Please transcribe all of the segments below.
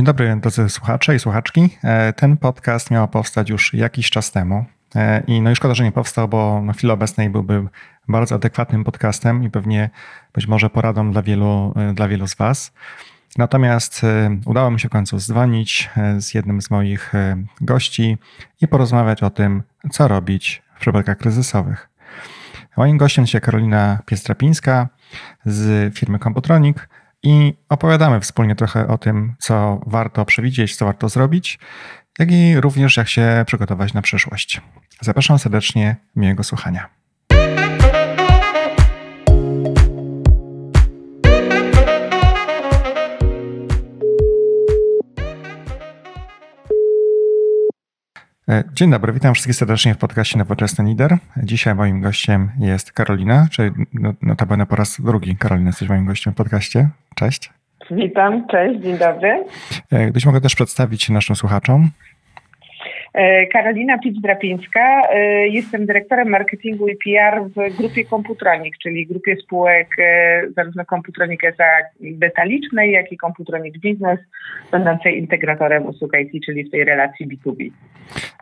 Dzień dobry drodzy słuchacze i słuchaczki. E, ten podcast miał powstać już jakiś czas temu e, i no i szkoda, że nie powstał, bo na chwilę obecnej byłby bardzo adekwatnym podcastem i pewnie być może poradą dla wielu, e, dla wielu z Was. Natomiast udało mi się w końcu dzwonić z jednym z moich gości i porozmawiać o tym, co robić w przypadkach kryzysowych. Moim gościem jest Karolina Piestrapińska z firmy Computronic i opowiadamy wspólnie trochę o tym, co warto przewidzieć, co warto zrobić, jak i również jak się przygotować na przyszłość. Zapraszam serdecznie, miłego słuchania. Dzień dobry, witam wszystkich serdecznie w podcaście Nowoczesny Lider. Dzisiaj moim gościem jest Karolina, czyli no, notabene po raz drugi Karolina jesteś moim gościem w podcaście. Cześć. Witam, cześć, dzień dobry. E, gdybyś mogła też przedstawić się naszym słuchaczom. E, Karolina Pic-Drapińska. E, jestem dyrektorem marketingu i PR w grupie Komputronik, czyli grupie spółek e, zarówno Komputronik detalicznej, jak i Komputronik Business, będącej integratorem usług IT, czyli w tej relacji B2B.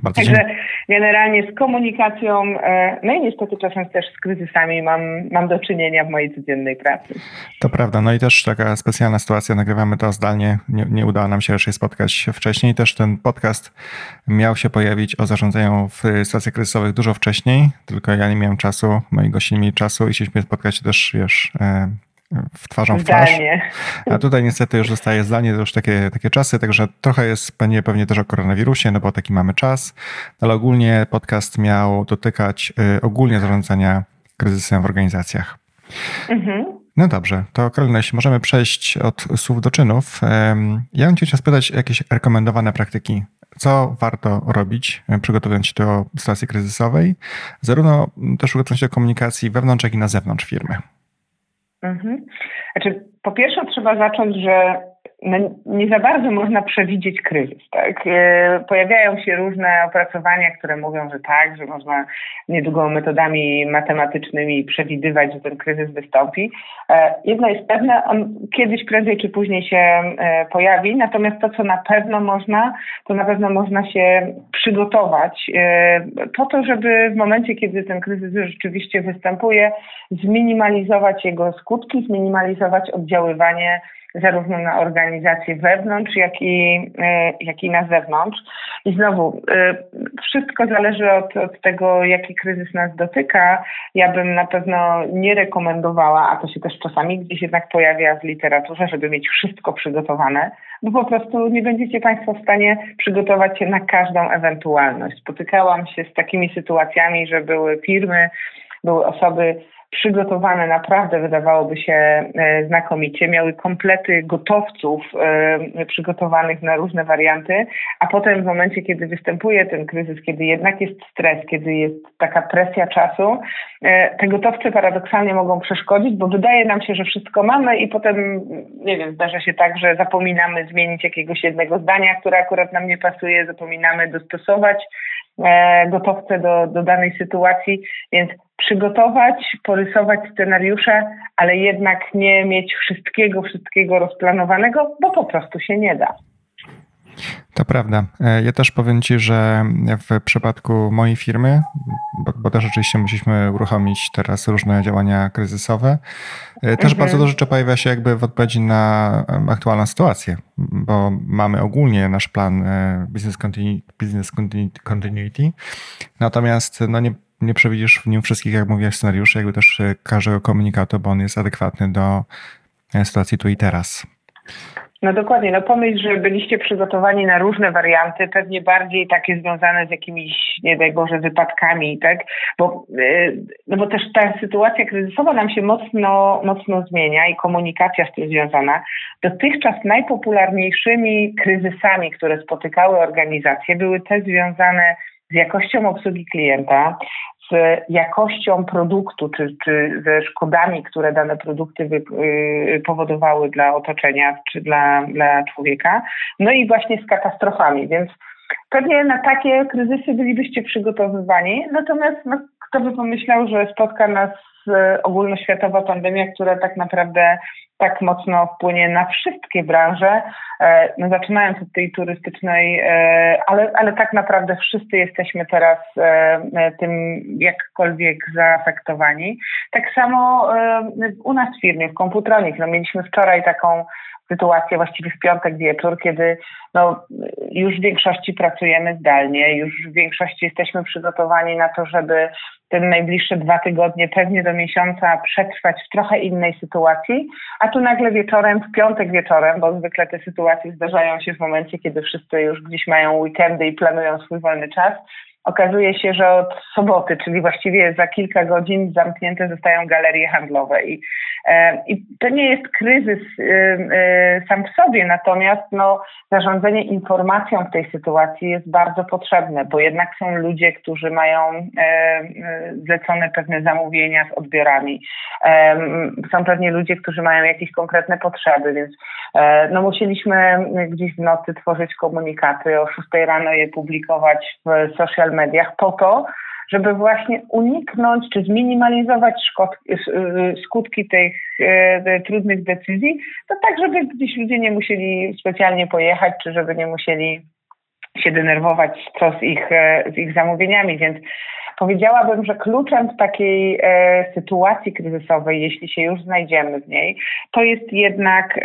Bardzo Także generalnie z komunikacją, no i niestety czasem też z kryzysami mam, mam do czynienia w mojej codziennej pracy. To prawda, no i też taka specjalna sytuacja, nagrywamy to zdalnie, nie, nie udało nam się jeszcze spotkać wcześniej. Też ten podcast miał się pojawić o zarządzaniu w sytuacjach kryzysowych dużo wcześniej, tylko ja nie miałem czasu, moi goście nie mieli czasu i chcieliśmy spotkać się też, wiesz, e, w twarzą w twarz. Zdalnie. A tutaj niestety już zostaje zdalnie, to już takie, takie czasy, także trochę jest pewnie, pewnie też o koronawirusie, no bo taki mamy czas, ale ogólnie podcast miał dotykać e, ogólnie zarządzania kryzysem w organizacjach. Mhm. No dobrze, to Karolina, jeśli możemy przejść od słów do czynów, ja bym chciał spytać jakieś rekomendowane praktyki co warto robić, e, przygotowując się do sytuacji kryzysowej, zarówno też przygotowując się do komunikacji wewnątrz, jak i na zewnątrz firmy. Mhm. Znaczy, po pierwsze trzeba zacząć, że no, nie za bardzo można przewidzieć kryzys. Tak? E, pojawiają się różne opracowania, które mówią, że tak, że można niedługo metodami matematycznymi przewidywać, że ten kryzys wystąpi. E, jedno jest pewne, on kiedyś prędzej czy później się e, pojawi, natomiast to, co na pewno można, to na pewno można się przygotować po to, żeby w momencie, kiedy ten kryzys rzeczywiście występuje, zminimalizować jego skutki, zminimalizować oddziaływanie zarówno na organizację wewnątrz, jak i, e, jak i na zewnątrz. I znowu, e, wszystko zależy od, od tego, jaki kryzys nas dotyka. Ja bym na pewno nie rekomendowała, a to się też czasami gdzieś jednak pojawia w literaturze, żeby mieć wszystko przygotowane, bo po prostu nie będziecie Państwo w stanie przygotować się na każdą ewentualność. Spotykałam się z takimi sytuacjami, że były firmy, były osoby, przygotowane naprawdę wydawałoby się e, znakomicie. Miały komplety gotowców e, przygotowanych na różne warianty, a potem w momencie, kiedy występuje ten kryzys, kiedy jednak jest stres, kiedy jest taka presja czasu, e, te gotowce paradoksalnie mogą przeszkodzić, bo wydaje nam się, że wszystko mamy i potem, nie wiem, zdarza się tak, że zapominamy zmienić jakiegoś jednego zdania, które akurat nam nie pasuje, zapominamy dostosować gotowce do, do danej sytuacji, więc przygotować, porysować scenariusze, ale jednak nie mieć wszystkiego, wszystkiego rozplanowanego, bo po prostu się nie da. To prawda. E, ja też powiem Ci, że w przypadku mojej firmy, bo, bo też oczywiście musieliśmy uruchomić teraz różne działania kryzysowe, e, też mhm. bardzo dużo rzeczy pojawia się jakby w odpowiedzi na aktualną sytuację, bo mamy ogólnie nasz plan e, business continuity, business continuity natomiast no nie nie przewidzisz w nim wszystkich, jak mówiłeś, scenariuszy, jakby też każdego komunikatu, bo on jest adekwatny do sytuacji tu i teraz. No dokładnie, no pomyśl, że byliście przygotowani na różne warianty, pewnie bardziej takie związane z jakimiś, nie daj Boże, wypadkami, tak? Bo, e, no bo też ta sytuacja kryzysowa nam się mocno, mocno zmienia i komunikacja z tym związana. Dotychczas najpopularniejszymi kryzysami, które spotykały organizacje, były te związane z jakością obsługi klienta, z jakością produktu, czy, czy ze szkodami, które dane produkty wy, y, powodowały dla otoczenia, czy dla, dla człowieka, no i właśnie z katastrofami, więc pewnie na takie kryzysy bylibyście przygotowywani, natomiast no, kto by pomyślał, że spotka nas ogólnoświatowa pandemia, która tak naprawdę tak mocno wpłynie na wszystkie branże, e, no zaczynając od tej turystycznej, e, ale, ale tak naprawdę wszyscy jesteśmy teraz e, tym jakkolwiek zaafektowani. Tak samo u nas w firmie, w Komputronik, no mieliśmy wczoraj taką sytuację właściwie w piątek wieczór, kiedy no, już w większości pracujemy zdalnie, już w większości jesteśmy przygotowani na to, żeby ten najbliższe dwa tygodnie, pewnie do miesiąca przetrwać w trochę innej sytuacji, a tu nagle wieczorem, w piątek wieczorem, bo zwykle te sytuacje zdarzają się w momencie, kiedy wszyscy już gdzieś mają weekendy i planują swój wolny czas, okazuje się, że od soboty, czyli właściwie za kilka godzin zamknięte zostają galerie handlowe. I, e, i to nie jest kryzys e, e, sam w sobie, natomiast no, zarządzanie informacją w tej sytuacji jest bardzo potrzebne, bo jednak są ludzie, którzy mają zlecone pewne zamówienia z odbiorami. Są pewnie ludzie, którzy mają jakieś konkretne potrzeby, więc no, musieliśmy gdzieś w nocy tworzyć komunikaty, o 6 rano je publikować w social mediach po to, żeby właśnie uniknąć czy zminimalizować skutki tych e, trudnych decyzji, to tak, żeby gdzieś ludzie nie musieli specjalnie pojechać, czy żeby nie musieli się denerwować, co z ich, e, z ich zamówieniami, więc powiedziałabym, że kluczem w takiej e, sytuacji kryzysowej, jeśli się już znajdziemy w niej, to jest jednak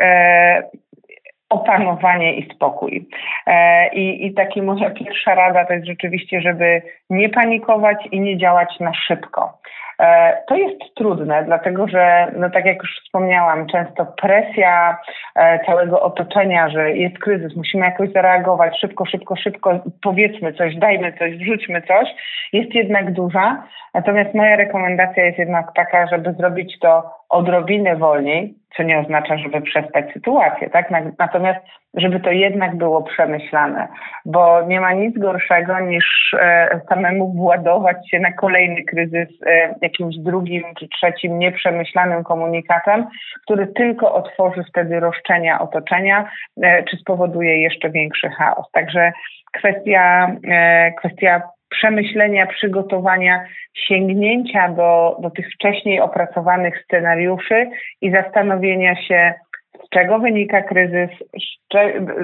opanowanie i spokój. E, I, I taki moja pierwsza rada to jest rzeczywiście, żeby nie panikować i nie działać na szybko. E, to jest trudne, dlatego że, no tak jak już wspomniałam, często presja e, całego otoczenia, że jest kryzys, musimy jakoś zareagować szybko, szybko, szybko, powiedzmy coś, dajmy coś, wrzućmy coś, jest jednak duża. Natomiast moja rekomendacja jest jednak taka, żeby zrobić to odrobinę wolniej, co nie oznacza, żeby przestać sytuację, tak? Natomiast, żeby to jednak było przemyślane, bo nie ma nic gorszego niż e, samemu władować się na kolejny kryzys e, jakimś drugim czy trzecim nieprzemyślanym komunikatem, który tylko otworzy wtedy roszczenia otoczenia, e, czy spowoduje jeszcze większy chaos. Także kwestia, kwestia przemyślenia, przygotowania, sięgnięcia do, do tych wcześniej opracowanych scenariuszy i zastanowienia się, z czego wynika kryzys,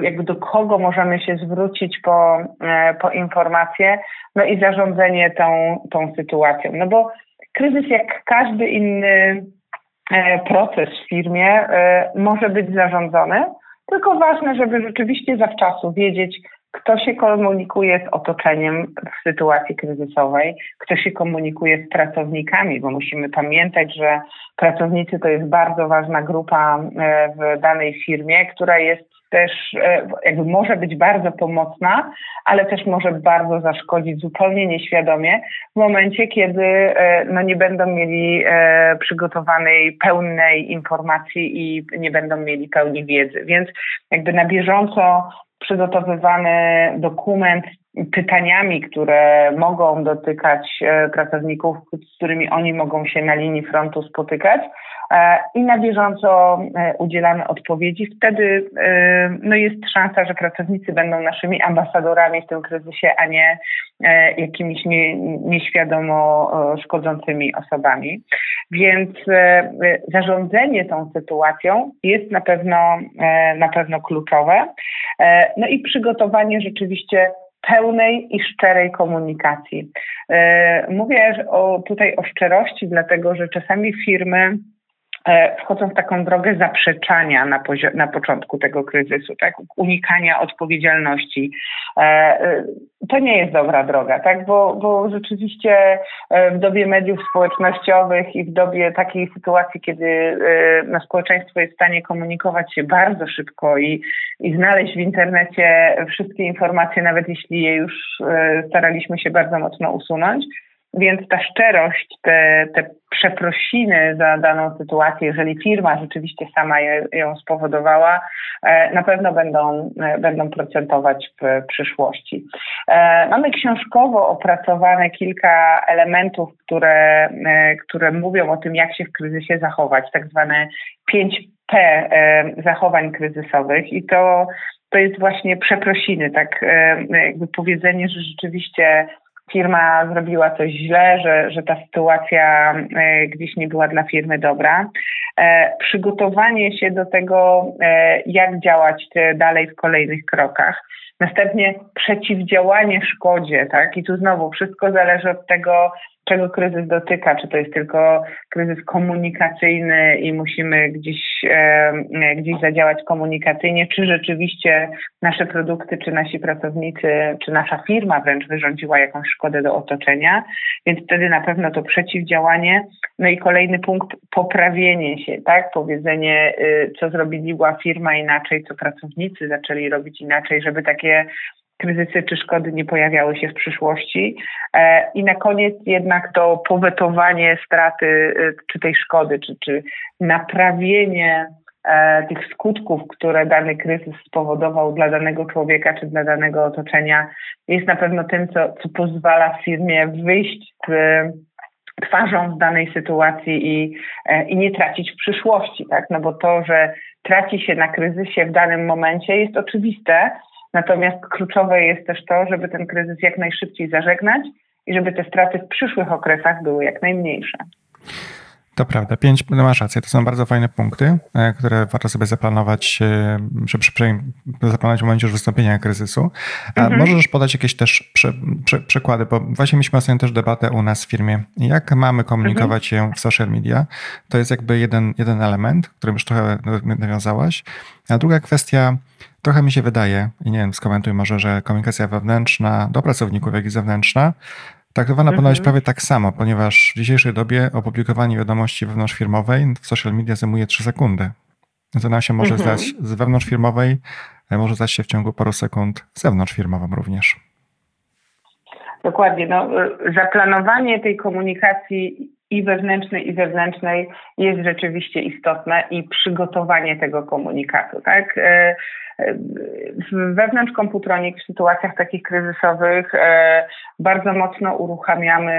jakby do kogo możemy się zwrócić po, e, po informacje, no i zarządzanie tą, tą sytuacją. No bo kryzys, jak każdy inny e, proces w firmie, e, może być zarządzony, tylko ważne, żeby rzeczywiście zawczasu wiedzieć, kto się komunikuje z otoczeniem w sytuacji kryzysowej, kto się komunikuje z pracownikami, bo musimy pamiętać, że pracownicy to jest bardzo ważna grupa e, w danej firmie, która jest też e, jakby może być bardzo pomocna, ale też może bardzo zaszkodzić zupełnie nieświadomie w momencie, kiedy e, no, nie będą mieli przygotowanej pełnej informacji i nie będą mieli pełni wiedzy. Więc jakby na bieżąco przygotowywany dokument pytaniami, które mogą dotykać e, pracowników, z którymi oni mogą się na linii frontu spotykać e, i na bieżąco e, udzielamy odpowiedzi. Wtedy no jest szansa, że pracownicy będą naszymi ambasadorami w tym kryzysie, a nie jakimiś nie, nieświadomo szkodzącymi osobami. Więc zarządzanie tą sytuacją jest na pewno, na pewno kluczowe. No i przygotowanie rzeczywiście pełnej i szczerej komunikacji. E, mówię o, tutaj o szczerości, dlatego że czasami firmy wchodzą w taką drogę zaprzeczania na, na początku tego kryzysu, tak? unikania odpowiedzialności. E, e, to nie jest dobra droga, tak? bo, bo rzeczywiście w dobie mediów społecznościowych i w dobie takiej sytuacji, kiedy na społeczeństwo jest w stanie komunikować się bardzo szybko i, i znaleźć w internecie wszystkie informacje, nawet jeśli je już staraliśmy się bardzo mocno usunąć, więc ta szczerość, te, te przeprosiny za daną sytuację, jeżeli firma rzeczywiście sama je, ją spowodowała, e, na pewno będą, e, będą procentować w przyszłości. E, mamy książkowo opracowane kilka elementów, które, które mówią o tym, jak się w kryzysie zachować, tak zwane 5P zachowań kryzysowych i to to jest właśnie przeprosiny, tak jakby powiedzenie, że rzeczywiście firma zrobiła coś źle, że, że ta sytuacja e, gdzieś nie była dla firmy dobra. przygotowanie się do tego, jak działać dalej w kolejnych krokach. Następnie przeciwdziałanie szkodzie, tak? I tu znowu wszystko zależy od tego, czego kryzys dotyka, czy to jest tylko kryzys komunikacyjny i musimy gdzieś, gdzieś zadziałać komunikacyjnie, czy rzeczywiście nasze produkty, czy nasi pracownicy, czy nasza firma wręcz wyrządziła jakąś szkodę do otoczenia, więc wtedy na pewno to przeciwdziałanie. No i kolejny punkt, poprawienie się, tak? Powiedzenie, y, co zrobiła firma inaczej, co pracownicy zaczęli robić inaczej, żeby takie kryzysy czy szkody nie pojawiały się w przyszłości. E, I na koniec jednak to powetowanie straty e, czy tej szkody, czy, czy naprawienie e, tych skutków, które dany kryzys spowodował dla danego człowieka czy dla danego otoczenia, jest na pewno tym, co, co pozwala firmie wyjść z twarzą w danej sytuacji i, i nie tracić w przyszłości, tak? No bo to, że traci się na kryzysie w danym momencie jest oczywiste, Natomiast kluczowe jest też to, żeby ten kryzys jak najszybciej zażegnać i żeby te straty w przyszłych okresach były jak najmniejsze. To prawda, pięć, no masz rację, to są bardzo fajne punkty, e, które warto sobie zaplanować, e, żeby zaplanować w momencie już wystąpienia kryzysu. A mhm. Możesz podać jakieś też przy, przy, przykłady, bo właśnie mieliśmy ostatnio też debatę u nas w firmie, jak mamy komunikować mhm. się w social media. To jest jakby jeden, jeden element, którym już trochę nawiązałaś. A druga kwestia, trochę mi się wydaje, i nie wiem, skomentuj może, że komunikacja wewnętrzna do pracowników, jak i zewnętrzna, traktowana powinna być mhm. prawie tak samo, ponieważ w dzisiejszej dobie opublikowanie wiadomości wewnątrzfirmowej w social media zajmuje 3 sekundy. Nam się może mhm. zdać z wewnątrzfirmowej, e, może zdać się w ciągu paru sekund zewnątrzfirmową również. Dokładnie. No, zaplanowanie tej komunikacji i wewnętrznej, i zewnętrznej jest rzeczywiście istotne i przygotowanie tego komunikatu, tak? Wewnątrz Komputronik w sytuacjach takich kryzysowych e, bardzo mocno uruchamiamy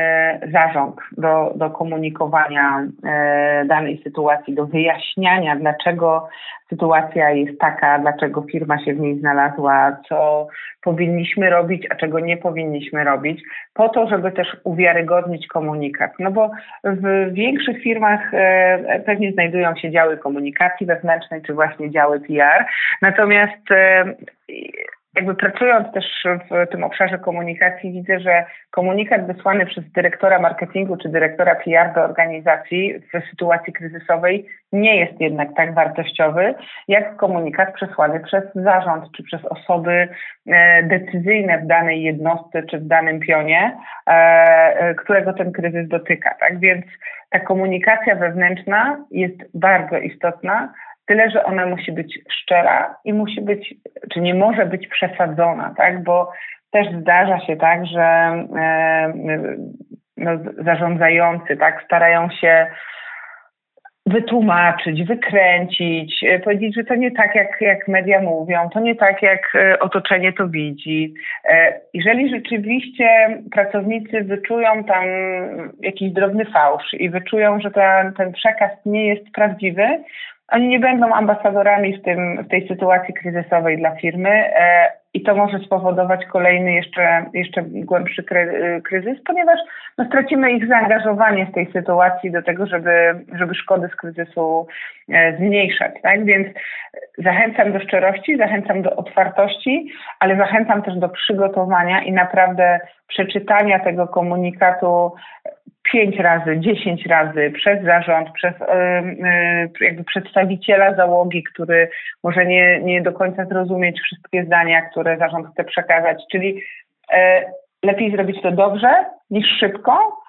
zarząd do, do komunikowania e, danej sytuacji, do wyjaśniania, dlaczego sytuacja jest taka, dlaczego firma się w niej znalazła, co powinniśmy robić, a czego nie powinniśmy robić, po to, żeby też uwiarygodnić komunikat. No bo w większych firmach e, pewnie znajdują się działy komunikacji wewnętrznej, czy właśnie działy PR, natomiast e, jakby pracując też w tym obszarze komunikacji, widzę, że komunikat wysłany przez dyrektora marketingu czy dyrektora PR do organizacji w sytuacji kryzysowej nie jest jednak tak wartościowy, jak komunikat przesłany przez zarząd czy przez osoby e, decyzyjne w danej jednostce czy w danym pionie, e, którego ten kryzys dotyka. Tak więc ta komunikacja wewnętrzna jest bardzo istotna, Tyle, że ona musi być szczera i musi być, czy nie może być przesadzona, tak? Bo też zdarza się tak, że e, no, zarządzający tak starają się wytłumaczyć, wykręcić, e, powiedzieć, że to nie tak, jak, jak media mówią, to nie tak, jak e, otoczenie to widzi. Jeżeli rzeczywiście pracownicy wyczują tam jakiś drobny fałsz i wyczują, że ten, ten przekaz nie jest prawdziwy, oni nie będą ambasadorami w, tym, w tej sytuacji kryzysowej dla firmy e, i to może spowodować kolejny jeszcze, jeszcze głębszy e, kryzys, ponieważ no, stracimy ich zaangażowanie w tej sytuacji do tego, żeby, żeby szkody z kryzysu e, zmniejszać. Tak? Więc zachęcam do szczerości, zachęcam do otwartości, ale zachęcam też do przygotowania i naprawdę przeczytania tego komunikatu pięć razy, dziesięć razy przez zarząd, przez jakby przedstawiciela załogi, który może nie, nie do końca zrozumieć wszystkie zdania, które zarząd chce przekazać. Czyli e, lepiej zrobić to dobrze niż szybko,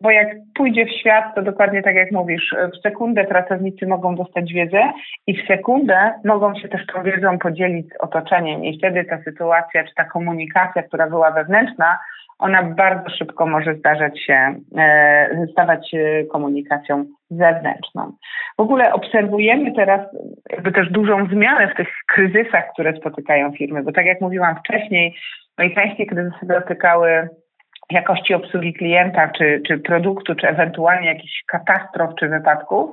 bo jak pójdzie w świat, to dokładnie tak jak mówisz, w sekundę pracownicy mogą dostać wiedzę i w sekundę mogą się też tą wiedzą podzielić z otoczeniem i wtedy ta sytuacja, czy ta komunikacja, która była wewnętrzna, ona bardzo szybko może zdarzać się, e, stawać komunikacją zewnętrzną. W ogóle obserwujemy teraz jakby też dużą zmianę w tych kryzysach, które spotykają firmy, bo tak jak mówiłam wcześniej, najczęściej kryzysy dotykały jakości obsługi klienta, czy, czy produktu, czy ewentualnie jakichś katastrof, czy wypadków.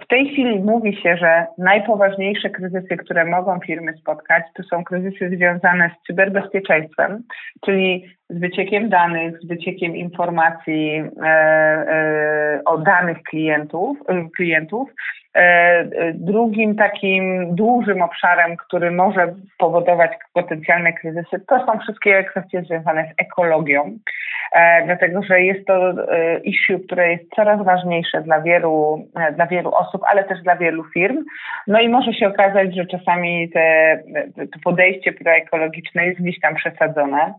W tej chwili mówi się, że najpoważniejsze kryzysy, które mogą firmy spotkać, to są kryzysy związane z cyberbezpieczeństwem, czyli z wyciekiem danych, z wyciekiem informacji e, e, o danych klientów, e, klientów. Drugim takim dużym obszarem, który może powodować potencjalne kryzysy, to są wszystkie kwestie związane z ekologią, dlatego że jest to issue, które jest coraz ważniejsze dla wielu, dla wielu osób, ale też dla wielu firm. No i może się okazać, że czasami te, to podejście proekologiczne jest gdzieś tam przesadzone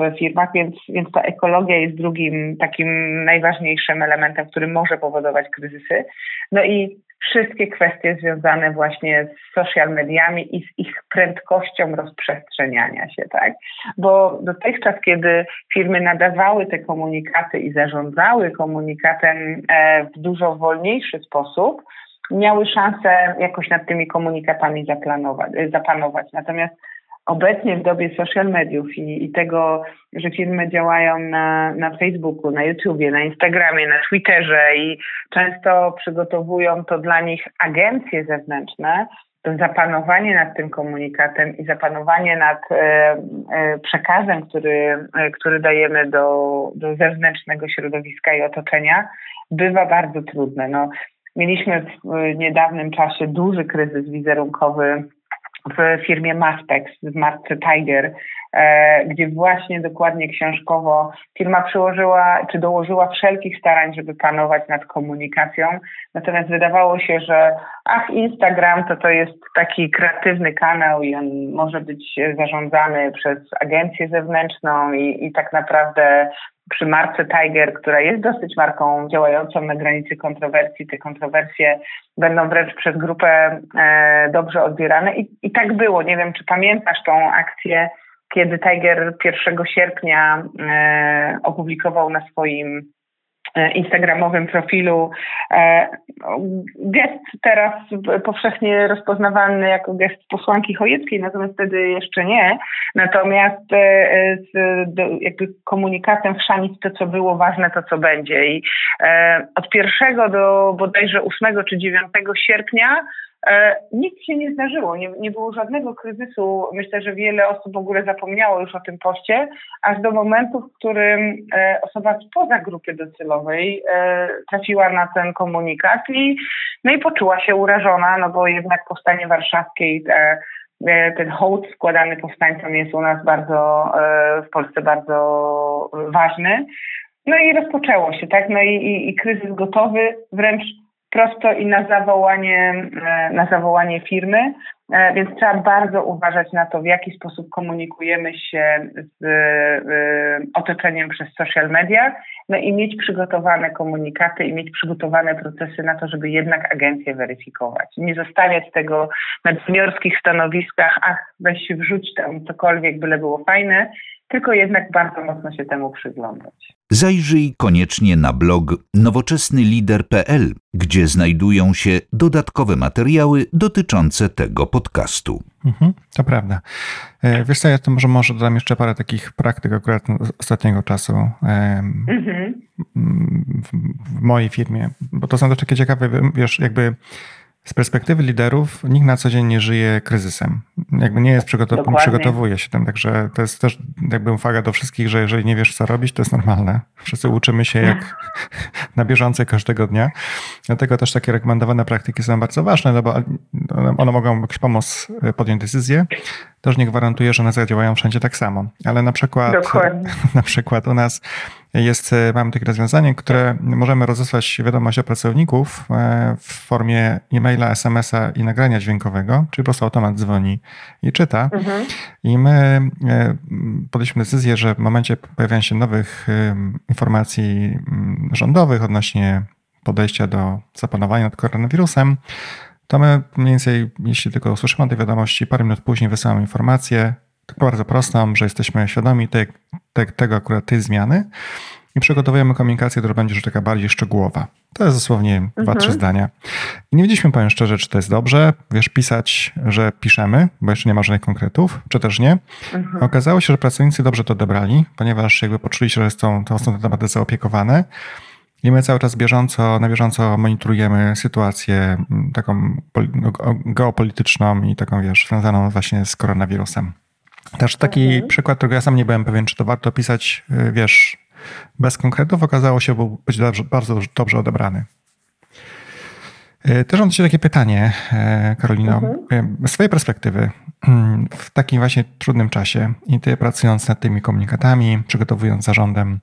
w firmach, więc, więc ta ekologia jest drugim takim najważniejszym elementem, który może powodować kryzysy. No i wszystkie kwestie związane właśnie z social mediami i z ich prędkością rozprzestrzeniania się, tak? Bo dotychczas, kiedy firmy nadawały te komunikaty i zarządzały komunikatem e, w dużo wolniejszy sposób, miały szansę jakoś nad tymi komunikatami zaplanować, zapanować. Natomiast obecnie w dobie social mediów i, i, tego, że firmy działają na, na Facebooku, na YouTubie, na Instagramie, na Twitterze i często przygotowują to dla nich agencje zewnętrzne, to zapanowanie nad tym komunikatem i zapanowanie nad e, e, przekazem, który, e, który dajemy do, do zewnętrznego środowiska i otoczenia, bywa bardzo trudne. No, mieliśmy w niedawnym czasie duży kryzys wizerunkowy w firmie Mastex, w marce Tiger, gdzie właśnie dokładnie książkowo firma przyłożyła czy dołożyła wszelkich starań, żeby panować nad komunikacją. Natomiast wydawało się, że ach, Instagram to to jest taki kreatywny kanał i on może być zarządzany przez agencję zewnętrzną i, i tak naprawdę przy marce Tiger, która jest dosyć marką działającą na granicy kontrowersji, te kontrowersje będą wręcz przez grupę e, dobrze odbierane. I, I tak było. Nie wiem, czy pamiętasz tą akcję, kiedy Tiger 1 sierpnia e, opublikował na swoim E, instagramowym profilu. E, gest teraz powszechnie rozpoznawany jako gest posłanki Chojeckiej, natomiast wtedy jeszcze nie. Natomiast z jakby komunikatem chrzanić to, co było ważne, to, co będzie. I od pierwszego do bodajże 8 czy 9 sierpnia nic się nie zdarzyło, nie, nie, było żadnego kryzysu. Myślę, że wiele osób w ogóle zapomniało już o tym poście, aż do momentu, w którym e, osoba spoza grupy docelowej e, trafiła na ten komunikat i, no i poczuła się urażona, no bo jednak powstanie warszawskie i te, ten hołd składany powstańcom jest u nas bardzo, w Polsce bardzo ważny. No i rozpoczęło się, tak? No i, i, i kryzys gotowy, wręcz prosto i na zawołanie, e, na zawołanie firmy, e, więc trzeba bardzo uważać na to, w jaki sposób komunikujemy się z e, otoczeniem przez social media, no i mieć przygotowane komunikaty i mieć przygotowane procesy na to, żeby jednak agencję weryfikować. Nie zostawiać tego na juniorskich stanowiskach, ach, weź wrzuć tam cokolwiek, byle było fajne, tylko jednak bardzo mocno się temu przyglądać. Zajrzyj koniecznie na blog nowoczesnylider.pl, gdzie znajdują się dodatkowe materiały dotyczące tego podcastu. Mhm, to prawda. E, wiesz co, ja to może, może dodam jeszcze parę takich praktyk akurat ostatniego czasu mhm. w mojej firmie, bo to są też takie ciekawe, wiesz, jakby z perspektywy liderów nikt na co dzień nie żyje kryzysem. Jakby nie jest przygotow- przygotowuje się tym, także to jest też jakby uwaga do wszystkich, że jeżeli nie wiesz co robić, to jest normalne. Wszyscy uczymy się jak na bieżąco każdego dnia. Dlatego też takie rekomendowane praktyki są bardzo ważne, no bo one mogą jakiś pomóc podjąć decyzję. Też nie gwarantuje, że one zadziałają wszędzie tak samo. Ale na przykład, na przykład u nas jest, e, mamy takie rozwiązanie, które możemy rozesłać wiadomość o pracowników e, w formie e-maila, SMS-a i nagrania dźwiękowego, czyli po prostu automat dzwoni i czyta. Mhm. I my e, podjęliśmy decyzję, że w momencie pojawiania się nowych informacji rządowych odnośnie podejścia do zapanowania nad koronawirusem, to my mniej więcej, jeśli tylko usłyszymy tej wiadomości, parę minut później wysyłamy informację, bardzo prostą, że jesteśmy świadomi te, te, tego akurat tej zmiany i przygotowujemy komunikację, która będzie już taka bardziej szczegółowa. To jest dosłownie mhm. dwa, trzy zdania. I nie wiedzieliśmy, powiem szczerze, czy to jest dobrze, wiesz, pisać, że piszemy, bo jeszcze nie ma żadnych konkretów, czy też nie. Mhm. Okazało się, że pracownicy dobrze to odebrali, ponieważ jakby poczuli się, że są, to są te tematy zaopiekowane. I my cały czas bieżąco, na bieżąco monitorujemy sytuację taką geopolityczną i taką, wiesz, związaną właśnie z koronawirusem. Też taki mhm. przykład, którego ja sam nie byłem pewien, czy to warto pisać, y, wiesz, bez konkretów, okazało się być bardzo dobrze odebrany. Y, też mam do takie pytanie, e, Karolino. Mhm. Z Twojej perspektywy, mm, w takim właśnie trudnym czasie i Ty pracując nad tymi komunikatami, przygotowując zarządem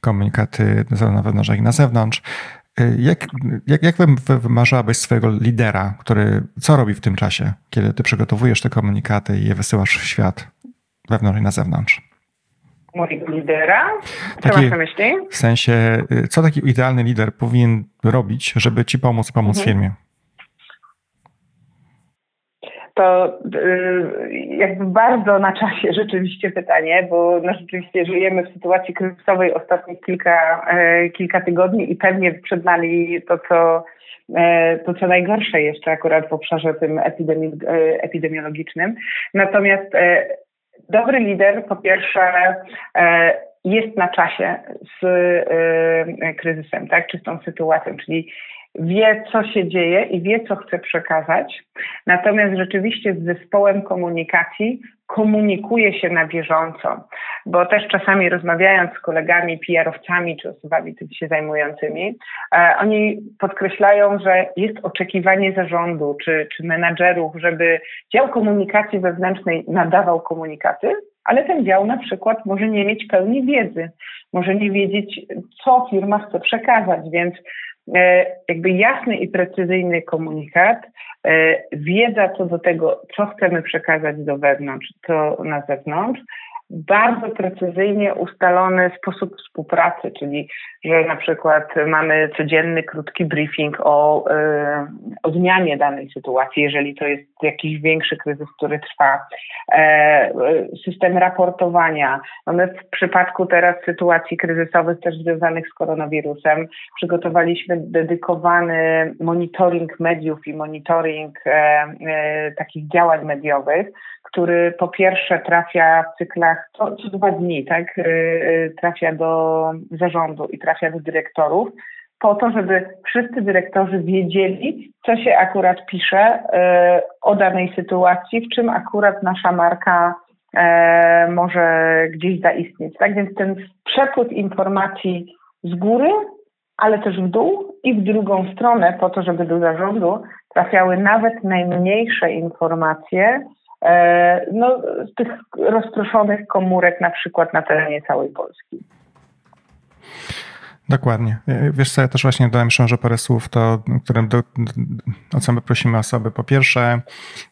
komunikaty na wewnątrz, jak i na zewnątrz, y, jak, jak, jak wymarzałabyś swojego lidera, który co robi w tym czasie, kiedy Ty przygotowujesz te komunikaty i je wysyłasz w świat wewnątrz i na zewnątrz? mojego lidera? Co taki, masz na myśli? W sensie, y, co taki idealny lider powinien robić, żeby ci pomóc, pomóc mhm. firmie? To y, jakby bardzo na czasie rzeczywiście pytanie, bo no rzeczywiście żyjemy w sytuacji kryzysowej ostatnich kilka, e, kilka tygodni i pewnie przed nami to, co to co najgorsze jeszcze akurat w obszarze tym epidemi epidemiologicznym. Natomiast dobry lider po pierwsze e, jest na czasie z e, kryzysem, tak, czy z tą sytuacją, czyli wie, co się dzieje i wie, co chce przekazać. Natomiast rzeczywiście z zespołem komunikacji komunikuje się na bieżąco, bo też czasami rozmawiając z kolegami, PR-owcami czy osobami tym się zajmującymi, e, oni podkreślają, że jest oczekiwanie zarządu czy, czy menadżerów, żeby dział komunikacji wewnętrznej nadawał komunikaty, ale ten dział na przykład może nie mieć pełni wiedzy, może nie wiedzieć, co firma chce przekazać, więc E, jakby jasny i precyzyjny komunikat, e, wiedza co do tego, co chcemy przekazać do wewnątrz, co na zewnątrz, bardzo precyzyjnie ustalony sposób współpracy, czyli że na przykład mamy codzienny, krótki briefing o, y, o zmianie danej sytuacji, jeżeli to jest jakiś większy kryzys, który trwa. E, system raportowania. Mamy w przypadku teraz sytuacji kryzysowych też związanych z koronawirusem przygotowaliśmy dedykowany monitoring mediów i monitoring e, e, takich działań mediowych, który po pierwsze trafia w cyklach co, co dwa dni, tak, y, y, trafia do zarządu i trafia do dyrektorów, po to, żeby wszyscy dyrektorzy wiedzieli, co się akurat pisze y, o danej sytuacji, w czym akurat nasza marka może gdzieś zaistnieć. Tak więc ten przepływ informacji z góry, ale też w dół i w drugą stronę, po to, żeby do zarządu trafiały nawet najmniejsze informacje, E, no, z tych rozproszonych komórek na przykład na terenie całej Polski. Dokładnie. E, wiesz co, ja też właśnie dodałem jeszcze parę słów, to, którym do, o co my prosimy osoby. Po pierwsze,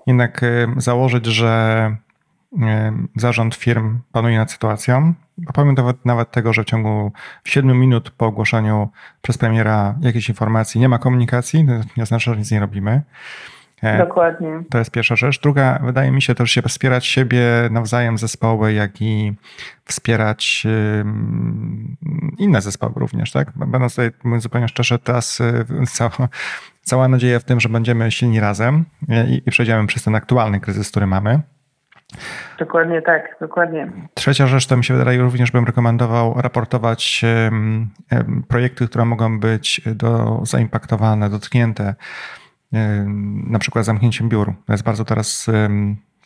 jednak e, założyć, że zarząd firm panuje nad sytuacją. Powiem nawet, nawet tego, że w ciągu 7 minut po ogłoszeniu przez premiera jakiejś informacji nie ma komunikacji, to nie znaczy, że nic nie robimy. E, Dokładnie. To jest pierwsza rzecz. Druga, wydaje mi się też się wspierać siebie nawzajem zespoły, jak i wspierać inne zespoły również, tak? Będąc tutaj, mówiąc zupełnie szczerze, teraz y, cała, cała nadzieja w tym, że będziemy silni razem i, i przejdziemy przez ten aktualny kryzys, który mamy. Dokładnie tak, dokładnie. Trzecia rzecz, to mi się wydaje, również bym rekomendował raportować projekty, które mogą być do, zaimpaktowane, dotknięte na przykład zamknięciem biur. To jest bardzo teraz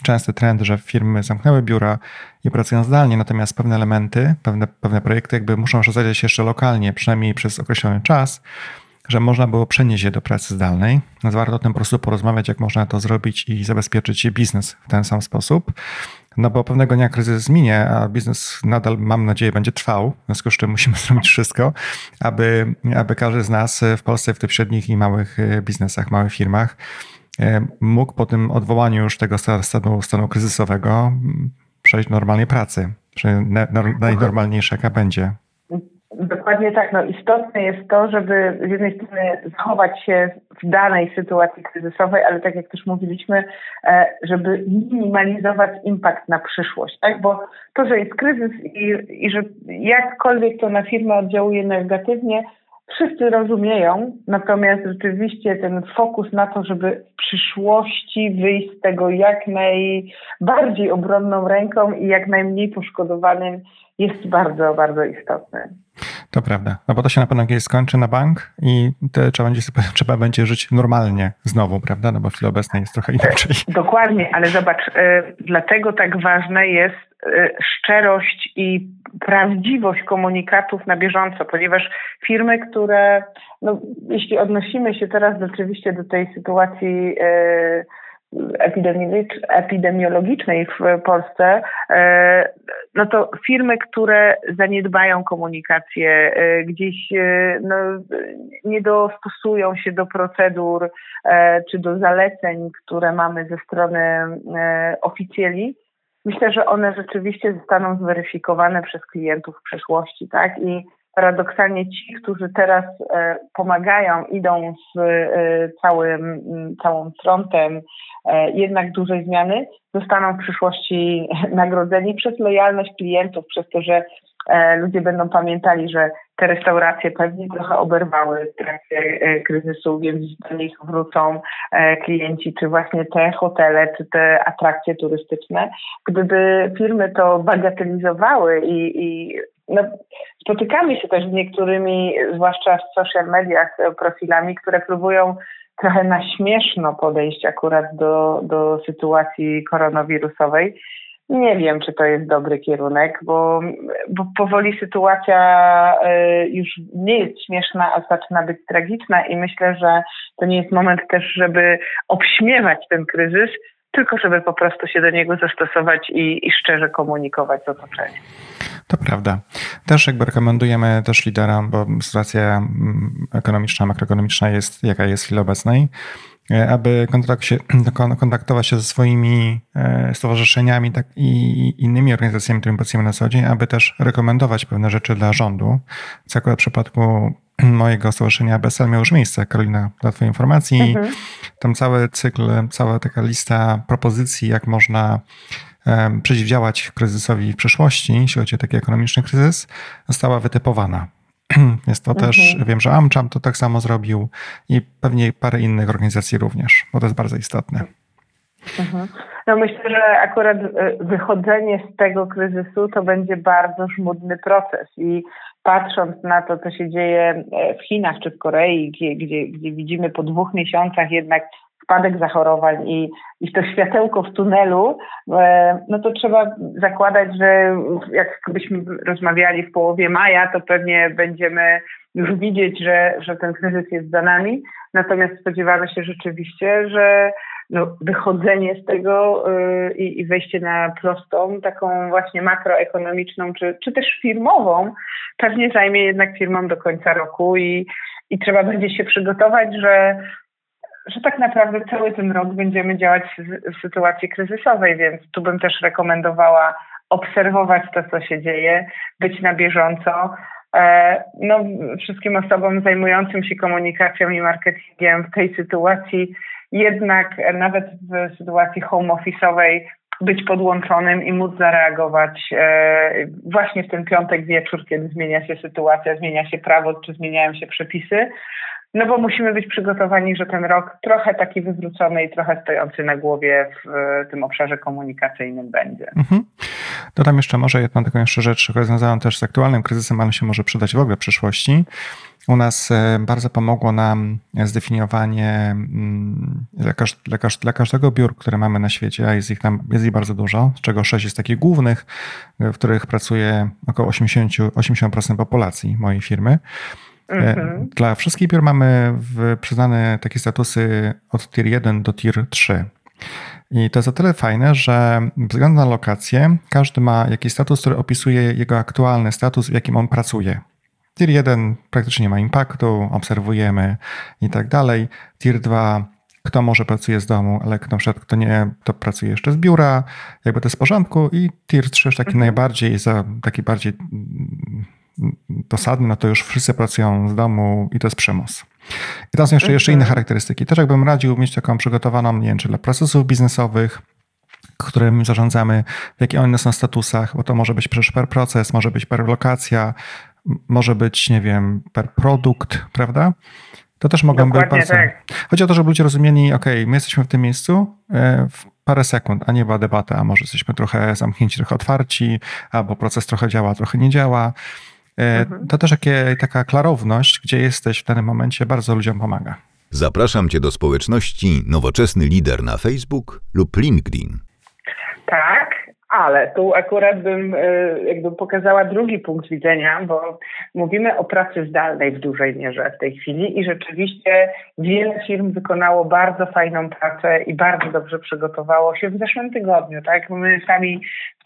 częsty trend, że firmy zamknęły biura i pracują zdalnie, natomiast pewne elementy, pewne, pewne projekty jakby muszą się jeszcze lokalnie, przynajmniej przez określony czas, że można było przenieść je do pracy zdalnej. Warto o tym po prostu porozmawiać, jak można to zrobić i zabezpieczyć biznes w ten sam sposób. No bo pewnego dnia kryzys minie, a biznes nadal, mam nadzieję, będzie trwał. W związku z czym musimy zrobić wszystko, aby, aby każdy z nas w Polsce, w tych średnich i małych e, biznesach, małych firmach e, mógł po tym odwołaniu już tego stanu, stanu kryzysowego przejść do normalnej pracy, najnormalniejsza jaka będzie. Dokładnie tak. No, istotne jest to, żeby z jednej strony zachować się w danej sytuacji kryzysowej, ale tak jak też mówiliśmy, e, żeby minimalizować impact na przyszłość. Tak? Bo to, że jest kryzys i, i że jakkolwiek to na firmę oddziałuje negatywnie, wszyscy rozumieją, natomiast rzeczywiście ten fokus na to, żeby w przyszłości wyjść z tego jak najbardziej obronną ręką i jak najmniej poszkodowanym jest bardzo, bardzo istotny. To prawda, no bo to się na pewno kiedyś skończy na bank i trzeba, będzie, trzeba będzie żyć normalnie znowu, prawda? No bo w chwili obecnej jest trochę inaczej. Dokładnie, ale zobacz, y, dlatego tak ważne jest y, szczerość i prawdziwość komunikatów na bieżąco, ponieważ firmy, które, no, jeśli odnosimy się teraz rzeczywiście do tej sytuacji y, epidemiologicznej w Polsce, e, no to firmy, które zaniedbają komunikację, e, gdzieś e, no, nie dostosują się do procedur czy do zaleceń, które mamy ze strony oficjeli, myślę, że one rzeczywiście zostaną zweryfikowane przez klientów w przyszłości, tak? I paradoksalnie ci, którzy teraz e, pomagają, idą z e, całym, całą frontem e, jednak dużej zmiany, zostaną w przyszłości nagrodzeni przez lojalność klientów, przez to, że ludzie będą pamiętali, że te restauracje pewnie trochę oberwały w trakcie kryzysu, więc do nich wrócą klienci, czy właśnie te hotele, czy te atrakcje turystyczne. Gdyby firmy to bagatelizowały i, i no, spotykamy się też z niektórymi, zwłaszcza w social mediach, e, profilami, które próbują trochę na śmieszno podejść akurat do, do sytuacji koronawirusowej. Nie wiem, czy to jest dobry kierunek, bo, bo powoli sytuacja e, już nie jest śmieszna, a zaczyna być tragiczna i myślę, że to nie jest moment też, żeby obśmiewać ten kryzys, tylko żeby po prostu się do niego zastosować i, i szczerze komunikować z otoczeniem. To prawda. Też jakby rekomendujemy też liderom, bo sytuacja mm, ekonomiczna, makroekonomiczna jest jaka jest w chwili obecnej, e, aby się, kontaktować się ze swoimi e, stowarzyszeniami tak, i innymi organizacjami, którymi pracujemy na co dzień, aby też rekomendować pewne rzeczy dla rządu. Co akurat w przypadku mojego stowarzyszenia BSL miało już miejsce, Karolina, dla Twojej informacji. Mhm. Tam cały cykl, cała taka lista propozycji, jak można przeciwdziałać kryzysowi w przyszłości, jeśli chodzi o taki ekonomiczny kryzys, została wytypowana. Jest to mhm. też, wiem, że AmCham to tak samo zrobił i pewnie parę innych organizacji również, bo to jest bardzo istotne. Mhm. No myślę, że akurat e, wychodzenie z tego kryzysu to będzie bardzo żmudny proces i patrząc na to, co się dzieje e, w Chinach czy w Korei, gdzie, gdzie, gdzie widzimy po dwóch miesiącach jednak spadek zachorowań i, i to światełko w tunelu, e, no to trzeba zakładać, że jakbyśmy rozmawiali w połowie maja, to pewnie będziemy już widzieć, że, że ten kryzys jest za nami. Natomiast spodziewamy się rzeczywiście, że no, wychodzenie z tego yy, i wejście na prostą, taką właśnie makroekonomiczną, czy, czy też firmową, pewnie zajmie jednak firmom do końca roku i, i trzeba będzie się przygotować, że że tak naprawdę cały ten rok będziemy działać w sytuacji kryzysowej, więc tu bym też rekomendowała obserwować to, co się dzieje, być na bieżąco. E, no, wszystkim osobom zajmującym się komunikacją i marketingiem w tej sytuacji, jednak nawet w sytuacji home office'owej być podłączonym i móc zareagować e, właśnie w ten piątek wieczór, kiedy zmienia się sytuacja, zmienia się prawo, czy zmieniają się przepisy, no bo musimy być przygotowani, że ten rok trochę taki wywrócony i trochę stojący na głowie w tym obszarze komunikacyjnym będzie. Mhm. Dodam jeszcze może jedną taką jeszcze rzecz, która związana też z aktualnym kryzysem, ale się może przydać w ogóle w przyszłości. U nas e, bardzo pomogło nam zdefiniowanie mm, dla, dla, dla każdego biur, które mamy na świecie, a jest ich, tam, jest ich bardzo dużo, z czego sześć jest takich głównych, w których pracuje około 80, 80% populacji mojej firmy. Mhm. Dla wszystkich biur mamy przyznane takie statusy od tier 1 do tier 3. I to jest o tyle fajne, że ze względu na lokację każdy ma jakiś status, który opisuje jego aktualny status, w jakim on pracuje. Tier 1 praktycznie nie ma impaktu, obserwujemy i tak dalej. Tier 2 kto może pracuje z domu, ale kto, na przykład, kto nie, to pracuje jeszcze z biura, jakby to jest w porządku. I tier 3 taki mhm. najbardziej, za, taki bardziej dosadny, no to już wszyscy pracują z domu i to jest przymus. I tam są jeszcze, jeszcze inne mhm. charakterystyki. Też jakbym radził mieć taką przygotowaną, nie wiem, czy dla procesów biznesowych, którymi zarządzamy, w jakich one są statusach, bo to może być przecież per proces, może być per lokacja, może być, nie wiem, per produkt, prawda? To też mogą być bardzo. Tak. Chodzi o to, żeby ludzie rozumieli, ok, my jesteśmy w tym miejscu e, w parę sekund, a nie była debata, a może jesteśmy trochę zamknięci, trochę otwarci, albo proces trochę działa, trochę nie działa. Mhm. to też takie, taka klarowność, gdzie jesteś w danym momencie, bardzo ludziom pomaga. Zapraszam Cię do społeczności Nowoczesny Lider na Facebook lub LinkedIn. Tak, ale tu akurat bym e, jakby pokazała drugi punkt widzenia, bo mówimy o pracy zdalnej w dużej mierze w tej chwili i rzeczywiście wiele firm wykonało bardzo fajną pracę i bardzo dobrze przygotowało się w zeszłym tygodniu, tak? My sami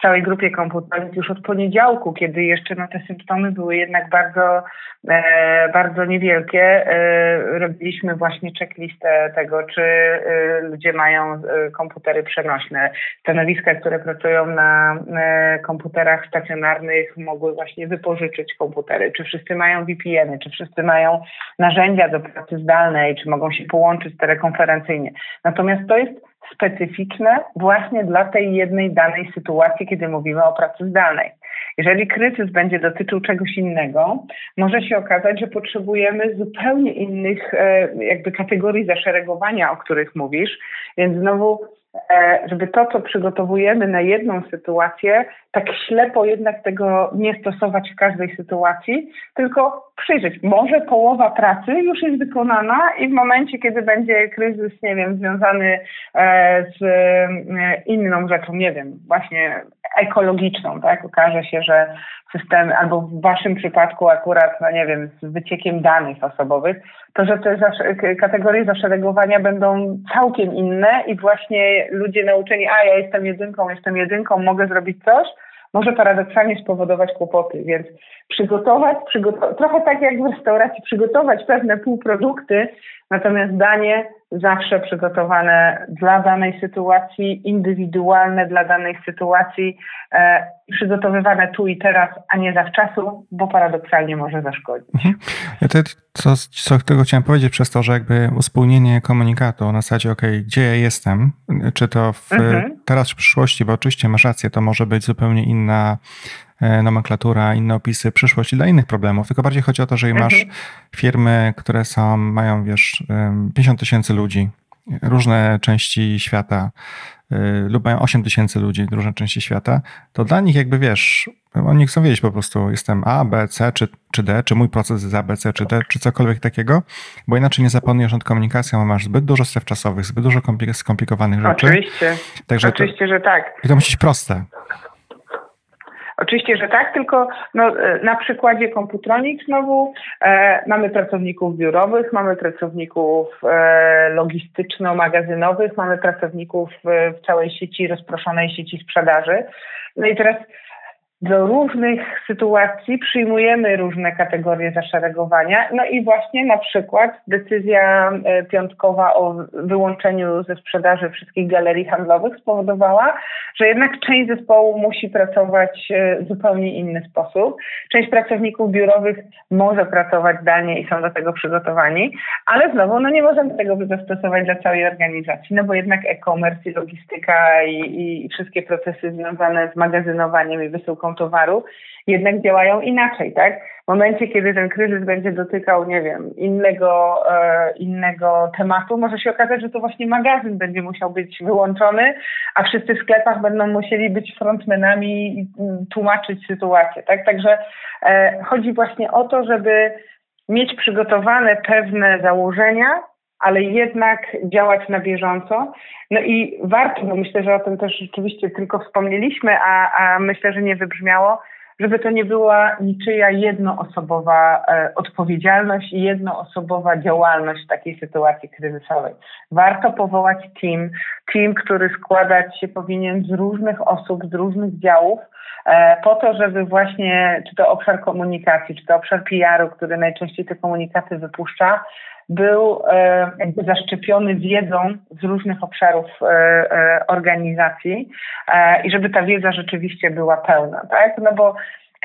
całej grupie komputerowej już od poniedziałku, kiedy jeszcze no, te symptomy były jednak bardzo, e, bardzo niewielkie, e, robiliśmy właśnie checklistę tego, czy e, ludzie mają e, komputery przenośne. Stanowiska, które pracują na e, komputerach stacjonarnych mogły właśnie wypożyczyć komputery. Czy wszyscy mają VPN-y, czy wszyscy mają narzędzia do pracy zdalnej, czy mogą się połączyć telekonferencyjnie. Natomiast to jest specyficzne właśnie dla tej jednej danej sytuacji, kiedy mówimy o pracy zdalnej. Jeżeli kryzys będzie dotyczył czegoś innego, może się okazać, że potrzebujemy zupełnie innych e, jakby kategorii zaszeregowania, o których mówisz, więc znowu żeby to, co przygotowujemy na jedną sytuację, tak ślepo jednak tego nie stosować w każdej sytuacji, tylko przyjrzeć. Może połowa pracy już jest wykonana i w momencie, kiedy będzie kryzys, nie wiem, związany e, z e, inną rzeczą, nie wiem, właśnie ekologiczną, tak? Okaże się, że systemy, albo w waszym przypadku akurat, no nie wiem, z wyciekiem danych osobowych, to że te kategorie zaszeregowania będą całkiem inne i właśnie ludzie nauczeni, a ja jestem jedynką, jestem jedynką, mogę zrobić coś, może paradoksalnie spowodować kłopoty, więc przygotować, przygotować trochę tak jak w restauracji, przygotować pewne półprodukty, natomiast danie zawsze przygotowane dla danej sytuacji, indywidualne dla danej sytuacji, e, przygotowywane tu i teraz, a nie zawczasu, bo paradoksalnie może zaszkodzić. Mhm. Ja to, co, co tego chciałem powiedzieć przez to, że jakby uspójnienie komunikatu na zasadzie, ok, gdzie ja jestem, czy to w, mhm. teraz w przyszłości, bo oczywiście masz rację, to może być zupełnie inna E, nomenklatura, inne opisy przyszłości dla innych problemów, tylko bardziej chodzi o to, że mhm. masz firmy, które są, mają wiesz 50 tysięcy ludzi, różne części świata lub mają 8 tysięcy ludzi, różne części świata, to dla nich jakby wiesz, oni chcą wiedzieć po prostu, jestem A, B, C czy, czy D, czy mój proces jest A, B, C czy D, czy cokolwiek takiego, bo inaczej nie zaplanujesz nad komunikacją, bo masz zbyt dużo stref czasowych, zbyt dużo skomplikowanych rzeczy. Oczywiście, Także oczywiście, to, że tak. I to musi być proste. Oczywiście, że tak, tylko no, e, na przykładzie Computronic znowu e, mamy pracowników biurowych, mamy pracowników e, logistyczno-magazynowych, mamy pracowników w, w całej sieci, rozproszonej sieci sprzedaży. No i teraz do różnych sytuacji przyjmujemy różne kategorie zaszeregowania. No i właśnie na przykład decyzja e, piątkowa o wyłączeniu ze sprzedaży wszystkich galerii handlowych spowodowała, że jednak część zespołu musi pracować e, w zupełnie inny sposób. Część pracowników biurowych może pracować zdalnie i są do tego przygotowani, ale znowu no nie możemy tego zastosować dla całej organizacji, no bo jednak e-commerce i logistyka i, i wszystkie procesy związane z magazynowaniem i wysyłką towaru, jednak działają inaczej, tak? W momencie, kiedy ten kryzys będzie dotykał, nie wiem, innego, e, innego tematu, może się okazać, że to właśnie magazyn będzie musiał być wyłączony, a wszyscy w sklepach będą musieli być frontmenami i mm, tłumaczyć sytuację, tak? Także e, chodzi właśnie o to, żeby mieć przygotowane pewne założenia, ale jednak działać na bieżąco. No i warto, myślę, że o tym też rzeczywiście tylko wspomnieliśmy, a, a myślę, że nie wybrzmiało, żeby to nie była niczyja jednoosobowa e, odpowiedzialność i jednoosobowa działalność w takiej sytuacji kryzysowej. Warto powołać team, team, który składać się powinien z różnych osób, z różnych działów, e, po to, żeby właśnie, czy to obszar komunikacji, czy to obszar PR-u, który najczęściej te komunikaty wypuszcza, był e, jakby zaszczepiony wiedzą z różnych obszarów e, e, organizacji i żeby ta wiedza rzeczywiście była pełna, tak? No bo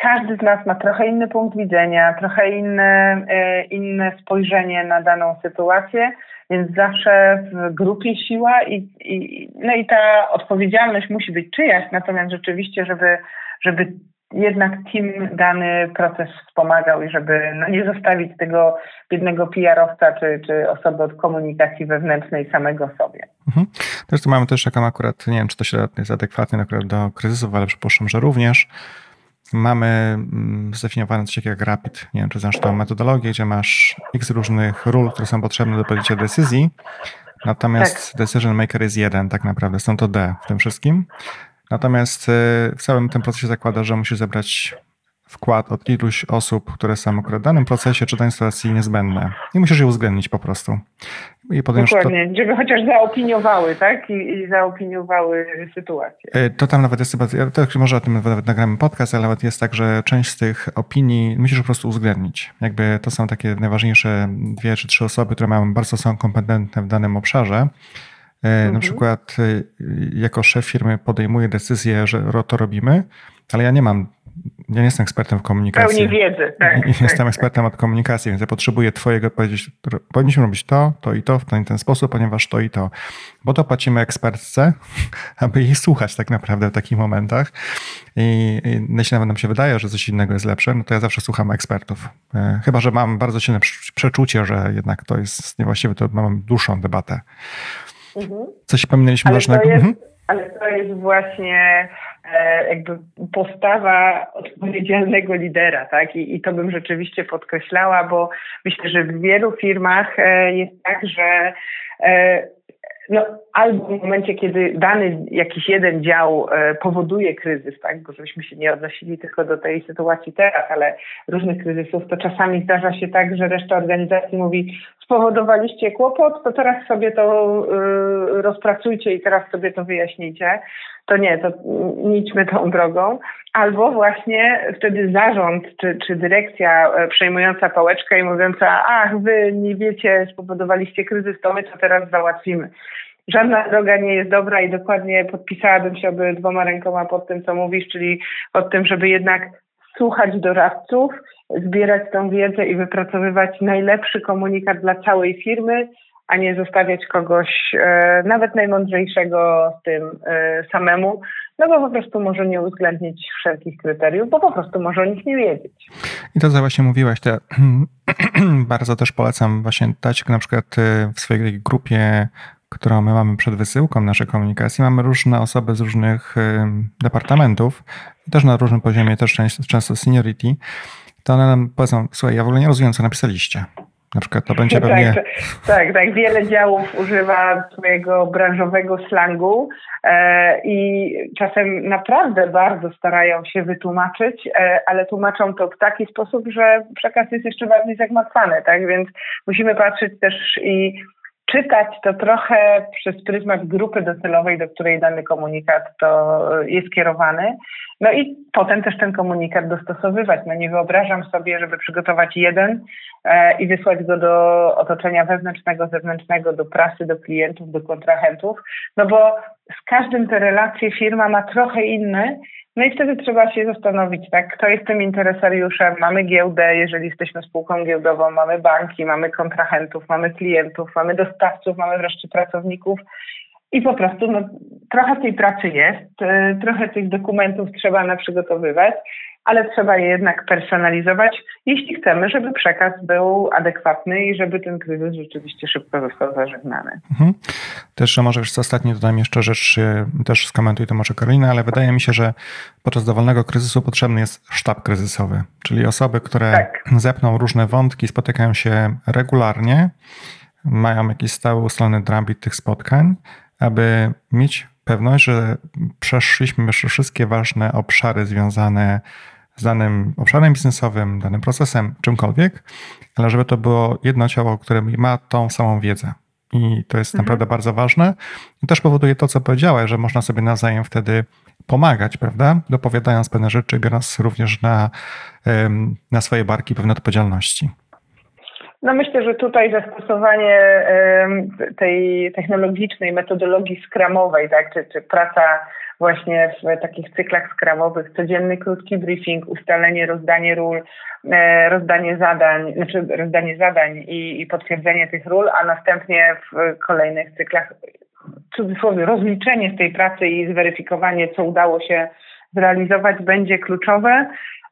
każdy z nas ma trochę inny punkt widzenia, trochę inne, inne spojrzenie na daną sytuację, więc zawsze w grupie siła i, i, no i ta odpowiedzialność musi być czyjaś, natomiast rzeczywiście, żeby, żeby jednak team dany proces wspomagał i żeby no, nie zostawić tego biednego PR-owca czy, czy osoby od komunikacji wewnętrznej samego sobie. Mhm. Zresztą mamy też taką akurat, nie wiem czy to się jest adekwatnie akurat do kryzysów, ale przypuszczam, że również mamy mm, zdefiniowane coś takiego jak Rapid. Nie wiem, czy znasz tą metodologię, gdzie masz x różnych ról, które są potrzebne do podjęcia decyzji. Natomiast tak. decision maker jest jeden, tak naprawdę. Są to D w tym wszystkim. Natomiast y, w całym tym procesie zakłada, że musisz zebrać wkład od iluś osób, które są akurat w danym procesie czy danej sytuacji niezbędne. I musisz je uwzględnić po prostu. I Dokładnie, to... żeby chociaż zaopiniowały, tak? I, I, zaopiniowały sytuację. Y, to tam nawet jest chyba, też może o tym nawet nagramy podcast, ale nawet jest tak, że część z tych opinii musisz po prostu uwzględnić. Jakby to są takie najważniejsze dwie czy trzy osoby, które mają bardzo są kompetentne w danym obszarze. Y, mhm. Na przykład jako szef firmy podejmuję decyzję, że to robimy, ale ja nie mam ja nie jestem ekspertem w komunikacji. Pełni wiedzy. Tak, nie tak, jestem tak, ekspertem od komunikacji, więc ja potrzebuję twojego powiedzieć, powinniśmy robić to, to i to w ten, ten sposób, ponieważ to i to. Bo to płacimy ekspertce, aby jej słuchać tak naprawdę w takich momentach. I, i jeśli nawet nam się wydaje, że coś innego jest lepsze, no to ja zawsze słucham ekspertów. E, chyba, że mam bardzo silne przeczucie, że jednak to jest niewłaściwe, to mam dłuższą debatę. Mhm. Coś pominęliśmy ale ważnego? To jest, mhm. Ale to jest właśnie E, jakby postawa odpowiedzialnego lidera, tak? I, I to bym rzeczywiście podkreślała, bo myślę, że w wielu firmach e, jest tak, że e, no, albo w momencie, kiedy dany jakiś jeden dział e, powoduje kryzys, tak, bo żebyśmy się nie odnosili tylko do tej sytuacji teraz, ale różnych kryzysów, to czasami zdarza się tak, że reszta organizacji mówi, spowodowaliście kłopot, to teraz sobie to y, rozpracujcie i teraz sobie to wyjaśnijcie. To nie, to idźmy tą drogą. Albo właśnie wtedy zarząd czy, czy dyrekcja e, przejmująca pałeczkę i mówiąca, ach, wy nie wiecie, spowodowaliście kryzys, to my to teraz załatwimy żadna droga nie jest dobra i dokładnie podpisałabym się dwoma rękoma pod tym, co mówisz, czyli pod tym, żeby jednak słuchać doradców, zbierać tą wiedzę i wypracowywać najlepszy komunikat dla całej firmy, a nie zostawiać kogoś e, nawet najmądrzejszego z tym e, samemu, no bo po prostu może nie uwzględnić wszelkich kryteriów, bo po prostu może o nich nie wiedzieć. I to, co właśnie mówiłaś, to bardzo też polecam właśnie dać na przykład e, w swojej grupie którą my mamy przed wysyłką naszej komunikacji, mamy różne osoby z różnych departamentów, też na różnym poziomie, też często seniority, to one nam powiedzą, słuchaj, ja w ogóle nie rozumiem, co napisaliście. Na przykład to będzie tak, pewnie... Tak, tak. Wiele działów używa swojego branżowego slangu e, i czasem naprawdę bardzo starają się wytłumaczyć, e, ale tłumaczą to w taki sposób, że przekaz jest jeszcze bardziej zagmatwany, tak? Więc musimy patrzeć też i czytać to trochę przez pryzmat grupy docelowej, do której dany komunikat to jest kierowany. No i potem też ten komunikat dostosowywać. No nie wyobrażam sobie, żeby przygotować jeden e, i wysłać go do otoczenia wewnętrznego, zewnętrznego, do prasy, do klientów, do kontrahentów, no bo z każdym te relacje firma ma trochę inne no i wtedy trzeba się zastanowić, tak, kto jest tym interesariuszem. Mamy giełdę, jeżeli jesteśmy spółką giełdową, mamy banki, mamy kontrahentów, mamy klientów, mamy dostawców, mamy wreszcie pracowników. I po prostu no, trochę tej pracy jest, y, trochę tych dokumentów trzeba na przygotowywać, ale trzeba je jednak personalizować, jeśli chcemy, żeby przekaz był adekwatny i żeby ten kryzys rzeczywiście szybko został zażegnany. Mhm. Też może jeszcze ostatni dodam jeszcze rzecz, y, też skomentuj to może Karolina, ale wydaje mi się, że podczas dowolnego kryzysu potrzebny jest sztab kryzysowy, czyli osoby, które tak. zepną różne wątki, spotykają się regularnie, mają jakiś stały ustalony drabit tych spotkań, aby mieć pewność, że przeszliśmy już wszystkie ważne obszary związane z danym obszarem biznesowym, danym procesem, czymkolwiek, ale żeby to było jedno ciało, które ma tą samą wiedzę. I to jest mhm. naprawdę bardzo ważne. I też powoduje to, co powiedziałeś, że można sobie nawzajem wtedy pomagać, prawda? Dopowiadając pewne rzeczy, biorąc również na, na swoje barki pewne odpowiedzialności. No myślę, że tutaj zastosowanie tej technologicznej metodologii skramowej, tak, czy, czy praca właśnie w takich cyklach skramowych, codzienny krótki briefing, ustalenie, rozdanie ról, e, rozdanie zadań, znaczy rozdanie zadań i, i potwierdzenie tych ról, a następnie w kolejnych cyklach w cudzysłowie rozliczenie z tej pracy i zweryfikowanie, co udało się zrealizować będzie kluczowe.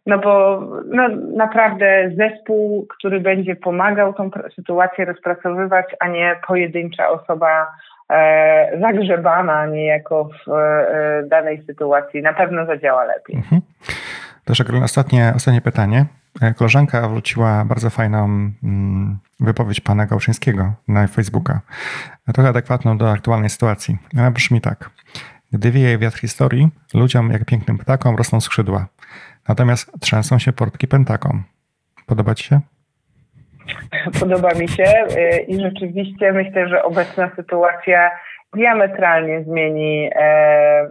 No bo no, naprawdę zespół, który będzie pomagał tą sytuację rozpracowywać, a nie pojedyncza osoba e, zagrzebana niejako w e, danej sytuacji, na pewno zadziała lepiej. Mhm. Też ostatnie, ostatnie pytanie. E, koleżanka wróciła bardzo fajną mm, wypowiedź pana Gałszyńskiego na Facebooka, trochę adekwatną do aktualnej sytuacji. Ona brzmi tak. Gdy wieje wiatr historii, ludziom jak pięknym ptakom rosną skrzydła, natomiast trzęsą się portki pentakom. Podoba ci się? Podoba mi się y, i rzeczywiście myślę, że obecna sytuacja diametralnie zmieni e,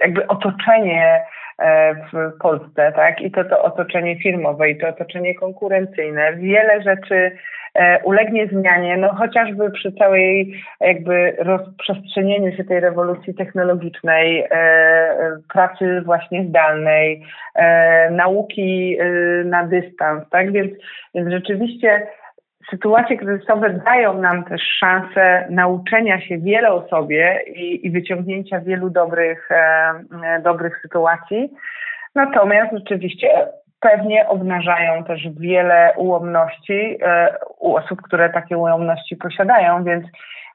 jakby otoczenie e, w Polsce, tak? I to, to otoczenie firmowe, i to otoczenie konkurencyjne. Wiele rzeczy ulegnie zmianie, no chociażby przy całej jakby rozprzestrzenieniu się tej rewolucji technologicznej, pracy właśnie zdalnej, nauki na dystans, tak? Więc, więc rzeczywiście sytuacje kryzysowe dają nam też szansę nauczenia się wiele o sobie i, i wyciągnięcia wielu dobrych, e, e, dobrych sytuacji. Natomiast rzeczywiście pewnie obnażają też wiele ułomności e, u osób, które takie ułomności posiadają, więc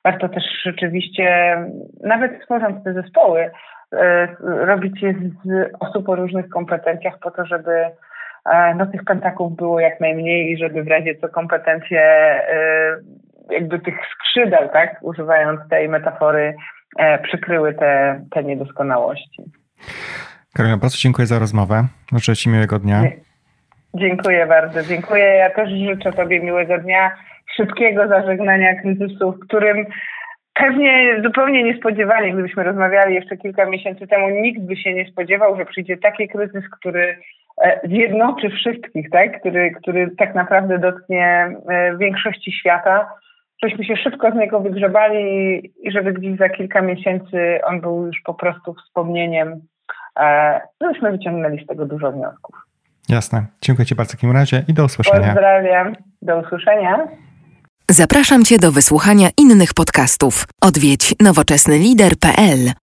warto też rzeczywiście, nawet tworząc te zespoły, e, robić je z osób o różnych kompetencjach po to, żeby E, no tych pentaków było jak najmniej i żeby w razie co kompetencje jakby tych skrzydeł, tak, używając tej metafory, przykryły te, te niedoskonałości. Karolina, bardzo dziękuję za rozmowę. Życzę Ci miłego dnia. Dziękuję bardzo. Dziękuję. Ja też życzę Tobie miłego dnia, szybkiego zażegnania kryzysu, w którym pewnie zupełnie niespodziewanie, gdybyśmy rozmawiali jeszcze kilka miesięcy temu, nikt by się nie spodziewał, że przyjdzie taki kryzys, który E, zjednoczy wszystkich, tak? który, który tak naprawdę dotknie e, większości świata, żeśmy się szybko z niego wygrzebali i żeby gdzieś za kilka miesięcy on był już po prostu wspomnieniem, e, żebyśmy wyciągnęli z tego dużo wniosków. Jasne. Dziękuję Ci bardzo w takim razie i do usłyszenia. Pozdrawiam. Do usłyszenia. Zapraszam Cię do wysłuchania innych podcastów. Odwiedź nowoczesnylider.pl